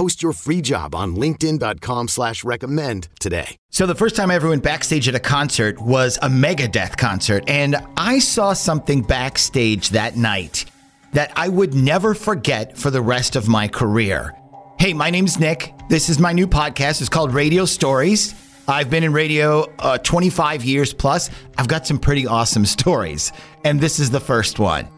Post your free job on LinkedIn.com slash recommend today. So the first time I ever went backstage at a concert was a Megadeth concert, and I saw something backstage that night that I would never forget for the rest of my career. Hey, my name's Nick. This is my new podcast. It's called Radio Stories. I've been in radio uh, 25 years plus. I've got some pretty awesome stories, and this is the first one.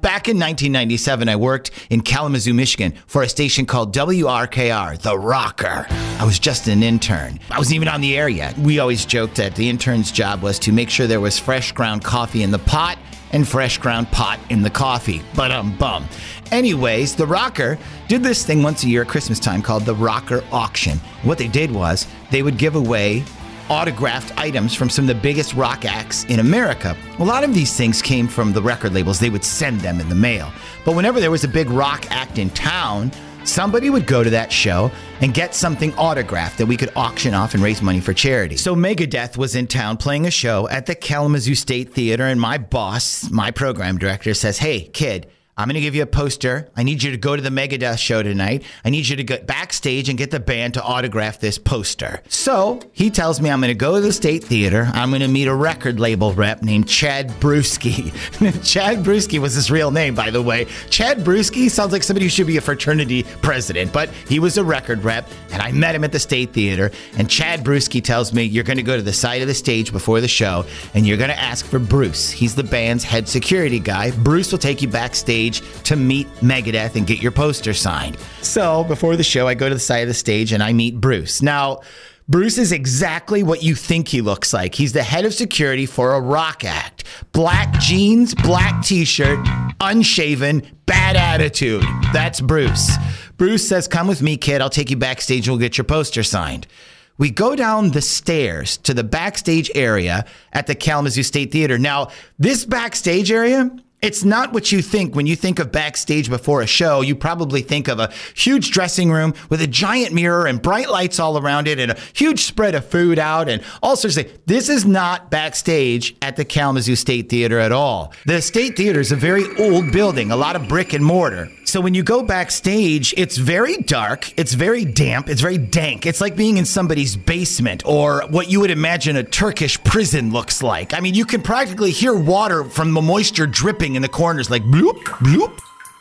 Back in 1997, I worked in Kalamazoo, Michigan for a station called WRKR, The Rocker. I was just an intern. I wasn't even on the air yet. We always joked that the intern's job was to make sure there was fresh ground coffee in the pot and fresh ground pot in the coffee. But um bum. Anyways, The Rocker did this thing once a year at Christmas time called the Rocker Auction. What they did was they would give away autographed items from some of the biggest rock acts in America. A lot of these things came from the record labels, they would send them in the mail. But whenever there was a big rock act in town, somebody would go to that show and get something autographed that we could auction off and raise money for charity. So Megadeth was in town playing a show at the Kalamazoo State Theater, and my boss, my program director, says, Hey, kid, I'm going to give you a poster. I need you to go to the Megadeth show tonight. I need you to get backstage and get the band to autograph this poster. So he tells me I'm going to go to the State Theater. I'm going to meet a record label rep named Chad Brewski. Chad Brewski was his real name, by the way. Chad Brewski sounds like somebody who should be a fraternity president, but he was a record rep, and I met him at the State Theater. And Chad Brewski tells me you're going to go to the side of the stage before the show, and you're going to ask for Bruce. He's the band's head security guy. Bruce will take you backstage to meet Megadeth and get your poster signed. So before the show, I go to the side of the stage and I meet Bruce. Now, Bruce is exactly what you think he looks like. He's the head of security for a rock act. Black jeans, black t shirt, unshaven, bad attitude. That's Bruce. Bruce says, Come with me, kid. I'll take you backstage and we'll get your poster signed. We go down the stairs to the backstage area at the Kalamazoo State Theater. Now, this backstage area, it's not what you think when you think of backstage before a show. You probably think of a huge dressing room with a giant mirror and bright lights all around it and a huge spread of food out and all sorts of things. This is not backstage at the Kalamazoo State Theater at all. The State Theater is a very old building, a lot of brick and mortar. So when you go backstage, it's very dark, it's very damp, it's very dank. It's like being in somebody's basement or what you would imagine a Turkish prison looks like. I mean, you can practically hear water from the moisture dripping in the corners, like bloop, bloop.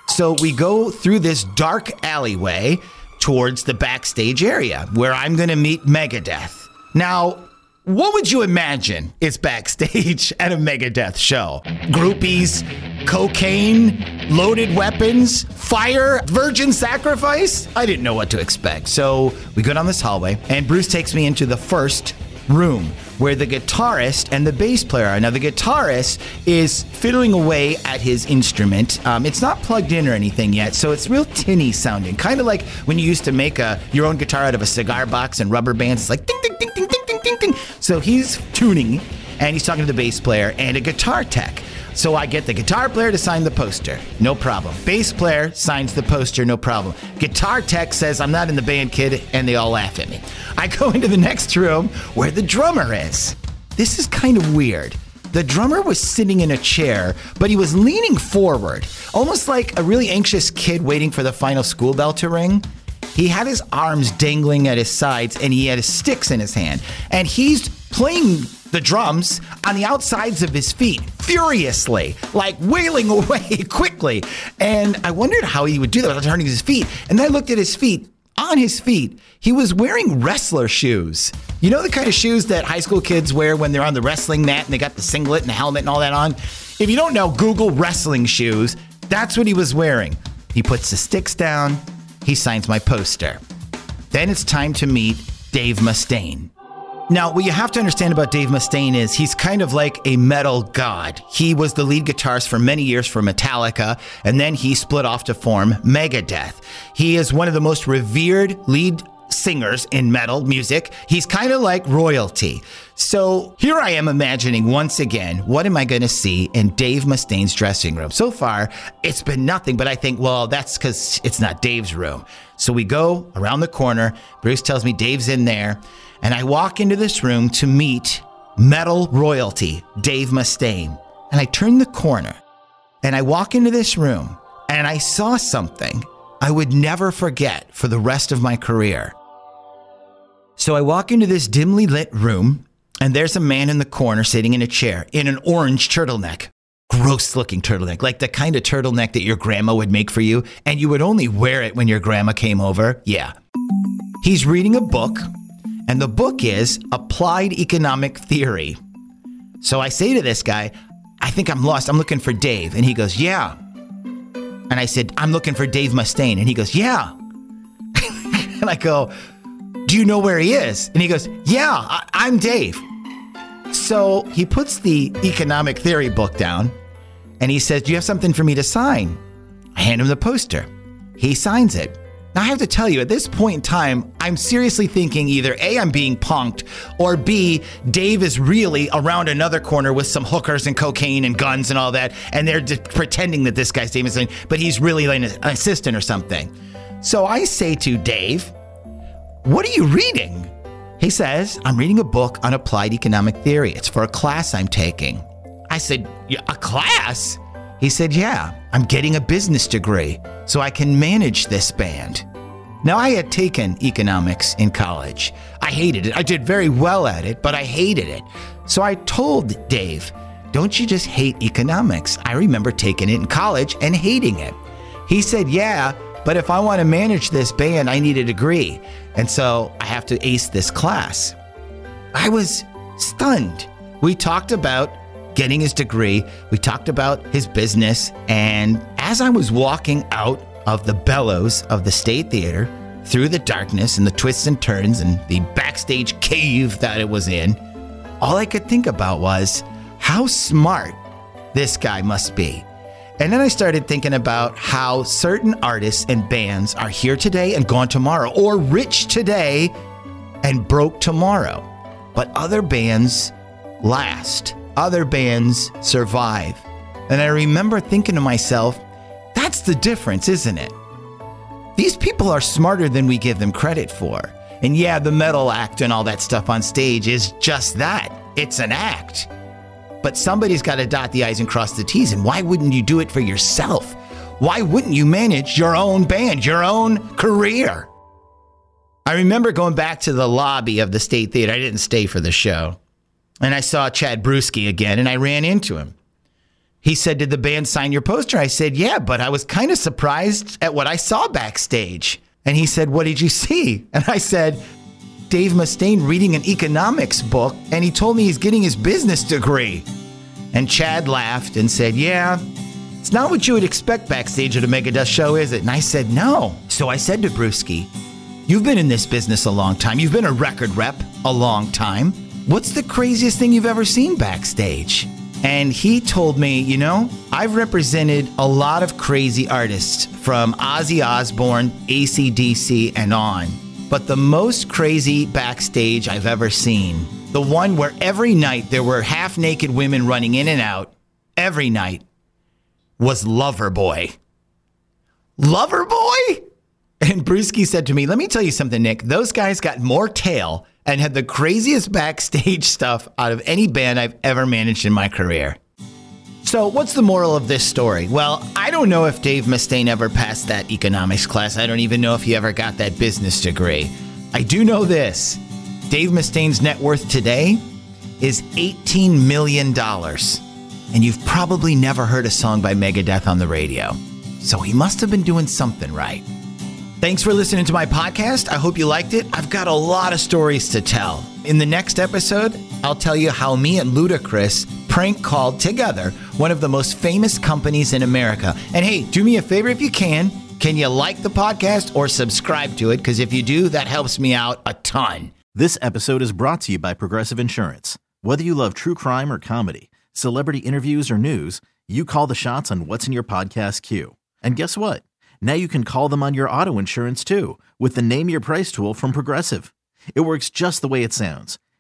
So we go through this dark alleyway towards the backstage area where I'm going to meet Megadeth. Now, what would you imagine is backstage at a Megadeth show? Groupies, cocaine, loaded weapons, fire, virgin sacrifice? I didn't know what to expect. So we go down this hallway, and Bruce takes me into the first room where the guitarist and the bass player are. Now, the guitarist is fiddling away at his instrument. Um, it's not plugged in or anything yet, so it's real tinny sounding. Kind of like when you used to make a, your own guitar out of a cigar box and rubber bands. It's like ding, ding, ding, ding, ding, ding, ding, ding. So he's tuning and he's talking to the bass player and a guitar tech. So I get the guitar player to sign the poster, no problem. Bass player signs the poster, no problem. Guitar tech says, I'm not in the band, kid, and they all laugh at me. I go into the next room where the drummer is. This is kind of weird. The drummer was sitting in a chair, but he was leaning forward, almost like a really anxious kid waiting for the final school bell to ring. He had his arms dangling at his sides and he had his sticks in his hand. And he's playing the drums on the outsides of his feet furiously, like wailing away quickly. And I wondered how he would do that without turning his feet. And then I looked at his feet. on his feet, he was wearing wrestler shoes. You know the kind of shoes that high school kids wear when they're on the wrestling mat and they got the singlet and the helmet and all that on? If you don't know, Google wrestling shoes. That's what he was wearing. He puts the sticks down, he signs my poster. Then it's time to meet Dave Mustaine. Now, what you have to understand about Dave Mustaine is he's kind of like a metal god. He was the lead guitarist for many years for Metallica, and then he split off to form Megadeth. He is one of the most revered lead singers in metal music. He's kind of like royalty. So here I am imagining once again, what am I going to see in Dave Mustaine's dressing room? So far, it's been nothing, but I think, well, that's because it's not Dave's room. So we go around the corner. Bruce tells me Dave's in there. And I walk into this room to meet metal royalty, Dave Mustaine. And I turn the corner and I walk into this room and I saw something I would never forget for the rest of my career. So I walk into this dimly lit room and there's a man in the corner sitting in a chair in an orange turtleneck. Gross looking turtleneck, like the kind of turtleneck that your grandma would make for you, and you would only wear it when your grandma came over. Yeah. He's reading a book and the book is Applied Economic Theory. So I say to this guy, I think I'm lost. I'm looking for Dave. And he goes, Yeah. And I said, I'm looking for Dave Mustaine. And he goes, Yeah. and I go, Do you know where he is? And he goes, Yeah, I- I'm Dave. So he puts the economic theory book down and he says, Do you have something for me to sign? I hand him the poster. He signs it. Now, I have to tell you, at this point in time, I'm seriously thinking either A, I'm being punked, or B, Dave is really around another corner with some hookers and cocaine and guns and all that, and they're just pretending that this guy's Dave is, but he's really like an assistant or something. So I say to Dave, What are you reading? He says, I'm reading a book on applied economic theory. It's for a class I'm taking. I said, A class? He said, Yeah, I'm getting a business degree so I can manage this band. Now, I had taken economics in college. I hated it. I did very well at it, but I hated it. So I told Dave, Don't you just hate economics? I remember taking it in college and hating it. He said, Yeah, but if I want to manage this band, I need a degree. And so I have to ace this class. I was stunned. We talked about getting his degree, we talked about his business, and as I was walking out of the bellows of the State Theater, through the darkness and the twists and turns and the backstage cave that it was in, all I could think about was how smart this guy must be. And then I started thinking about how certain artists and bands are here today and gone tomorrow, or rich today and broke tomorrow. But other bands last, other bands survive. And I remember thinking to myself, that's the difference, isn't it? These people are smarter than we give them credit for. And yeah, the metal act and all that stuff on stage is just that it's an act. But somebody's got to dot the I's and cross the T's. And why wouldn't you do it for yourself? Why wouldn't you manage your own band, your own career? I remember going back to the lobby of the State Theater. I didn't stay for the show. And I saw Chad Bruschi again and I ran into him. He said, Did the band sign your poster? I said, Yeah, but I was kind of surprised at what I saw backstage. And he said, What did you see? And I said, Dave Mustaine reading an economics book, and he told me he's getting his business degree. And Chad laughed and said, Yeah, it's not what you would expect backstage at a Megadeth show, is it? And I said, No. So I said to Bruschi, You've been in this business a long time. You've been a record rep a long time. What's the craziest thing you've ever seen backstage? And he told me, you know, I've represented a lot of crazy artists from Ozzy Osbourne, ACDC, and on. But the most crazy backstage I've ever seen, the one where every night there were half naked women running in and out, every night, was Loverboy. Loverboy? And Bruschi said to me, Let me tell you something, Nick. Those guys got more tail and had the craziest backstage stuff out of any band I've ever managed in my career. So, what's the moral of this story? Well, I don't know if Dave Mustaine ever passed that economics class. I don't even know if he ever got that business degree. I do know this Dave Mustaine's net worth today is $18 million. And you've probably never heard a song by Megadeth on the radio. So, he must have been doing something right. Thanks for listening to my podcast. I hope you liked it. I've got a lot of stories to tell. In the next episode, I'll tell you how me and Ludacris prank called together one of the most famous companies in America. And hey, do me a favor if you can. Can you like the podcast or subscribe to it? Because if you do, that helps me out a ton. This episode is brought to you by Progressive Insurance. Whether you love true crime or comedy, celebrity interviews or news, you call the shots on what's in your podcast queue. And guess what? Now you can call them on your auto insurance too with the Name Your Price tool from Progressive. It works just the way it sounds.